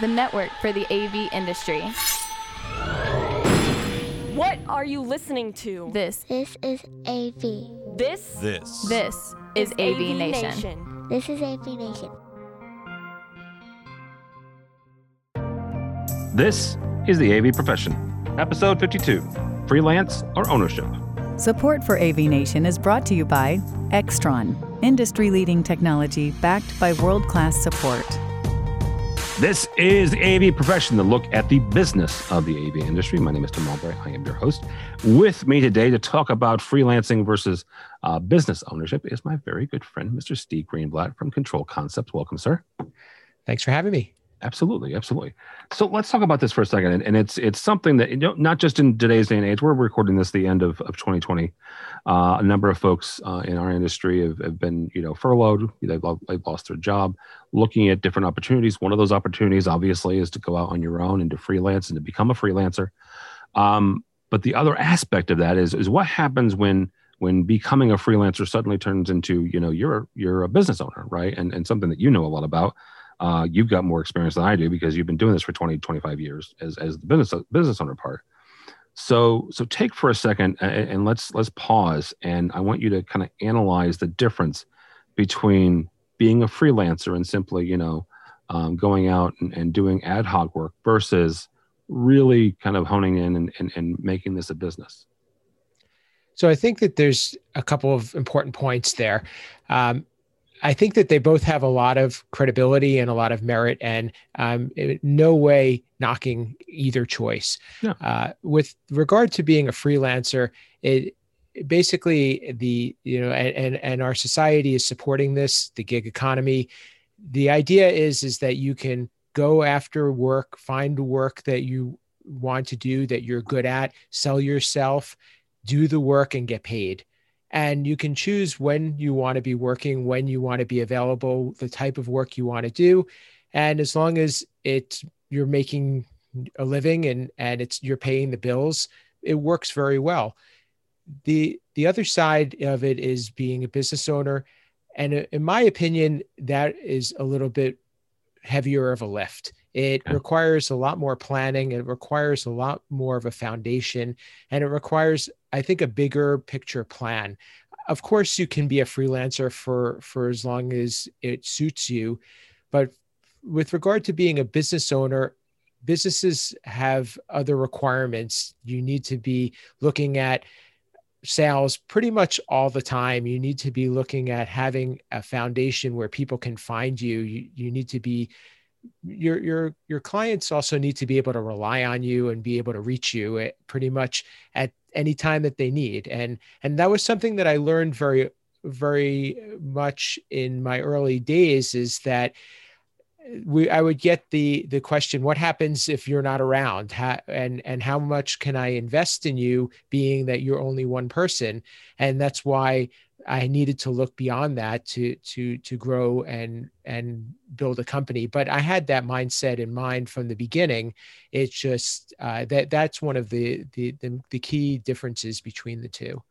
the network for the AV industry. What are you listening to? This, This is AV. This This. this is AV Nation. This is AV Nation. This is the AV Profession, episode 52 Freelance or Ownership. Support for AV Nation is brought to you by Extron, industry leading technology backed by world class support. This is the AV Profession, the look at the business of the AV industry. My name is Tim Mulberry. I am your host. With me today to talk about freelancing versus uh, business ownership is my very good friend, Mr. Steve Greenblatt from Control Concepts. Welcome, sir. Thanks for having me. Absolutely, absolutely. So let's talk about this for a second, and, and it's it's something that you know, not just in today's day and age. We're recording this the end of, of 2020. Uh, a number of folks uh, in our industry have, have been you know furloughed. They've, they've lost their job. Looking at different opportunities. One of those opportunities, obviously, is to go out on your own and to freelance and to become a freelancer. Um, but the other aspect of that is is what happens when when becoming a freelancer suddenly turns into you know you're you're a business owner, right? And and something that you know a lot about uh, you've got more experience than I do because you've been doing this for 20, 25 years as, as the business business owner part. So so take for a second and, and let's let's pause and I want you to kind of analyze the difference between being a freelancer and simply you know um, going out and, and doing ad hoc work versus really kind of honing in and, and, and making this a business. So I think that there's a couple of important points there. Um, I think that they both have a lot of credibility and a lot of merit, and um, no way knocking either choice. Uh, with regard to being a freelancer, it basically the you know and, and and our society is supporting this the gig economy. The idea is is that you can go after work, find work that you want to do that you're good at, sell yourself, do the work, and get paid and you can choose when you want to be working when you want to be available the type of work you want to do. And as long as it's you're making a living and and it's you're paying the bills it works very well. The the other side of it is being a business owner. And uh, in my opinion that is a little bit heavier of a lift it requires a lot more planning it requires a lot more of a foundation and it requires i think a bigger picture plan. Of course you can be a freelancer for for as long as it suits you but with regard to being a business owner businesses have other requirements. You need to be looking at sales pretty much all the time. You need to be looking at having a foundation where people can find you. You, you need to be your your your clients also need to be able to rely on you and be able to reach you at pretty much at any time that they need. And and that was something that i learned very very much in my early days is that we i would get the the question what happens if you're not around? How, and and how much can i invest in you being that you're only one person? And that's why i needed to look beyond that to to to grow and and build a company but i had that mindset in mind from the beginning it's just uh, that that's one of the, the the the key differences between the two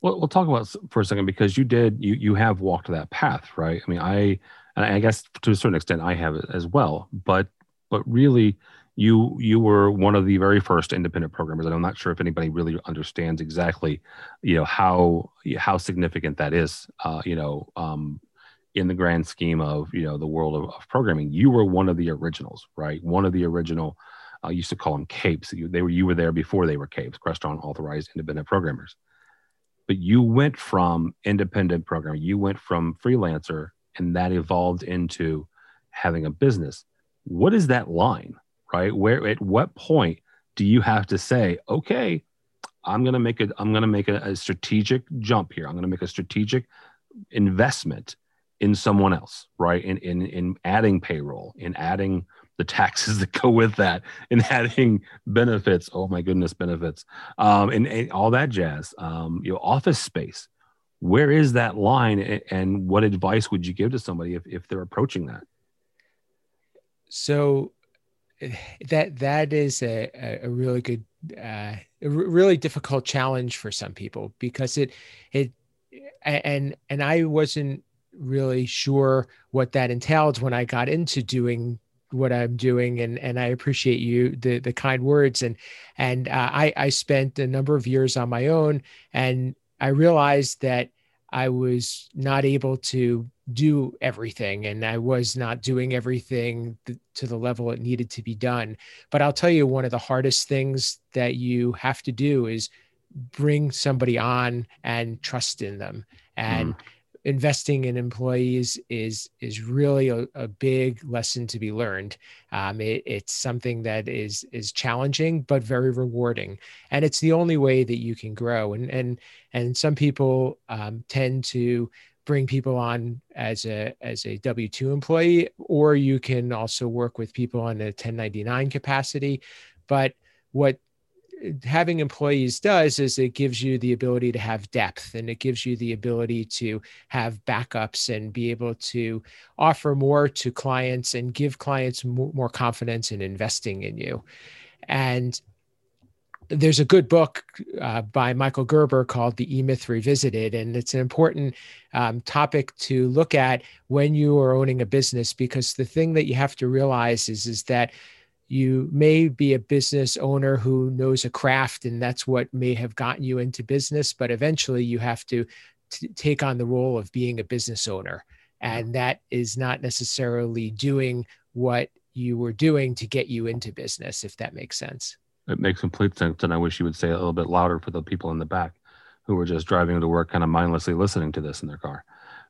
Well, we'll talk about for a second because you did you you have walked that path, right? I mean, I and I guess to a certain extent I have as well, but but really you you were one of the very first independent programmers, and I'm not sure if anybody really understands exactly, you know, how how significant that is, uh, you know, um, in the grand scheme of you know the world of, of programming. You were one of the originals, right? One of the original. I used to call them CAIPs. You, they were you were there before they were CAIPs, Crestron authorized independent programmers but you went from independent programmer, you went from freelancer, and that evolved into having a business. What is that line, right? Where at what point do you have to say, okay, I'm gonna make a I'm gonna make a, a strategic jump here. I'm gonna make a strategic investment in someone else, right? In in in adding payroll, in adding the taxes that go with that, in adding benefits. Oh my goodness, benefits, um, and, and all that jazz. Um, you know, office space. Where is that line, and what advice would you give to somebody if if they're approaching that? so that that is a, a- really good uh, a really difficult challenge for some people because it it and and I wasn't really sure what that entailed when I got into doing what I'm doing, and and I appreciate you the the kind words. And and uh, I I spent a number of years on my own, and I realized that I was not able to do everything and I was not doing everything th- to the level it needed to be done. But I'll tell you, one of the hardest things that you have to do is bring somebody on and trust in them. And mm investing in employees is is really a, a big lesson to be learned. Um, it, it's something that is is challenging but very rewarding, and it's the only way that you can grow. And and and some people um, tend to bring people on as a as a W two employee, or you can also work with people on a 1099 capacity. But what having employees does is it gives you the ability to have depth and it gives you the ability to have backups and be able to offer more to clients and give clients more confidence in investing in you and there's a good book uh, by Michael Gerber called The E Myth Revisited, and it's an important um, topic to look at when you are owning a business because the thing that you have to realize is is that you may be a business owner who knows a craft and that's what may have gotten you into business but eventually you have to t- take on the role of being a business owner. And that is not necessarily doing what you were doing to get you into business if that makes sense it makes complete sense and i wish you would say it a little bit louder for the people in the back who were just driving to work kind of mindlessly listening to this in their car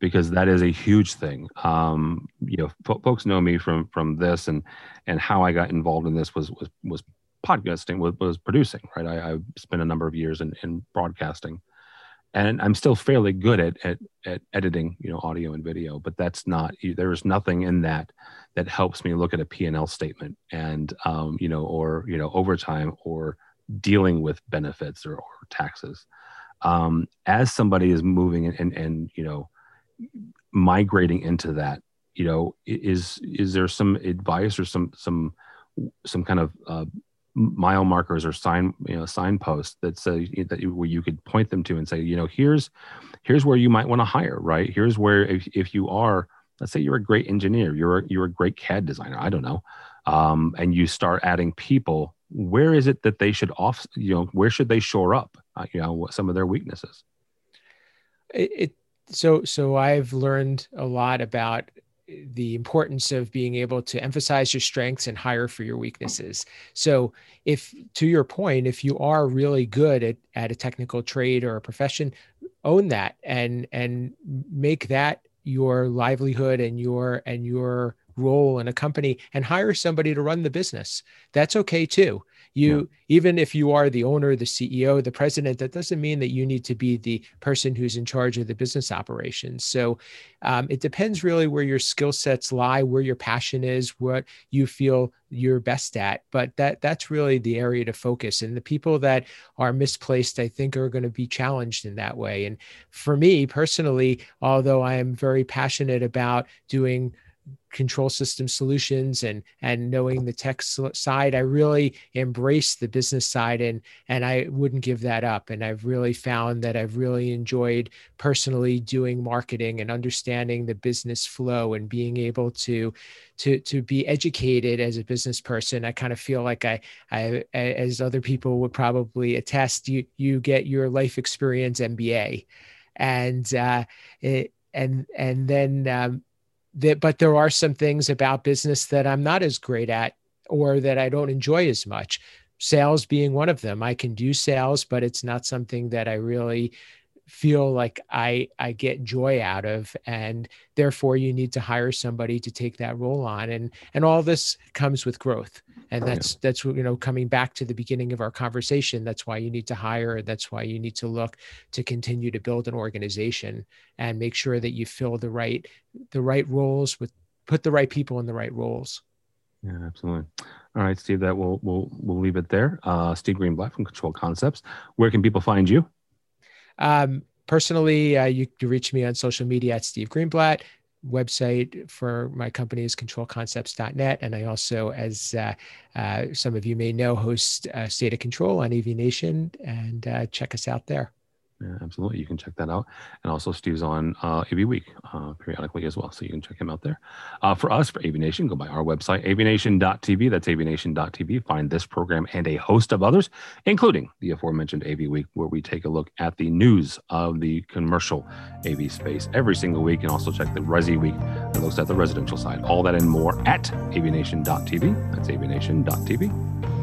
because that is a huge thing. Um, you know, folks know me from from this, and and how I got involved in this was was was podcasting, was, was producing. Right, I, I spent a number of years in, in broadcasting, and I'm still fairly good at, at at editing, you know, audio and video. But that's not there is nothing in that that helps me look at a P and L statement and um, you know, or you know, overtime or dealing with benefits or, or taxes. Um, as somebody is moving and, and, and you know migrating into that you know is is there some advice or some some some kind of uh, mile markers or sign you know signposts that say that you, where you could point them to and say you know here's here's where you might want to hire right? Here's where if, if you are let's say you're a great engineer you're a, you're a great cad designer i don't know um, and you start adding people where is it that they should off you know where should they shore up uh, you know what some of their weaknesses? It, it so so I've learned a lot about the importance of being able to emphasize your strengths and hire for your weaknesses. So if to your point, if you are really good at, at a technical trade or a profession, own that and and make that your livelihood and your and your role in a company and hire somebody to run the business. That's okay too. You yeah. even if you are the owner, the CEO, the president, that doesn't mean that you need to be the person who's in charge of the business operations. So um, it depends really where your skill sets lie, where your passion is, what you feel you're best at. But that that's really the area to focus. And the people that are misplaced, I think, are going to be challenged in that way. And for me personally, although I am very passionate about doing control system solutions and and knowing the tech side i really embrace the business side and and i wouldn't give that up. And i've really found that i've really enjoyed personally doing marketing and understanding the business flow and being able to to to be educated as a business person. I kind of feel like i i as other people would probably attest you you get your life experience mba and uh it, and and then um, that but there are some things about business that I'm not as great at or that I don't enjoy as much. Sales being one of them. I can do sales, but it's not something that I really feel like I I get joy out of and therefore you need to hire somebody to take that role on and and all this comes with growth. And that's yeah. that's you know coming back to the beginning of our conversation that's why you need to hire that's why you need to look to continue to build an organization and make sure that you fill the right the right roles with put the right people in the right roles. Yeah absolutely. All right steve that we'll we'll we'll leave it there. Uh steve greenblatt from control concepts. Where can people find you um personally uh, you can reach me on social media at steve greenblatt website for my company is controlconcepts.net. And I also, as uh, uh, some of you may know, host uh, State of Control on AV Nation and uh, check us out there. Yeah, absolutely. You can check that out. And also, Steve's on uh, AV Week uh, periodically as well. So you can check him out there. Uh, for us, for AV Nation, go by our website, avnation.tv. That's avnation.tv. Find this program and a host of others, including the aforementioned AV Week, where we take a look at the news of the commercial AV space every single week. And also check the Resi Week that looks at the residential side. All that and more at avnation.tv. That's avnation.tv.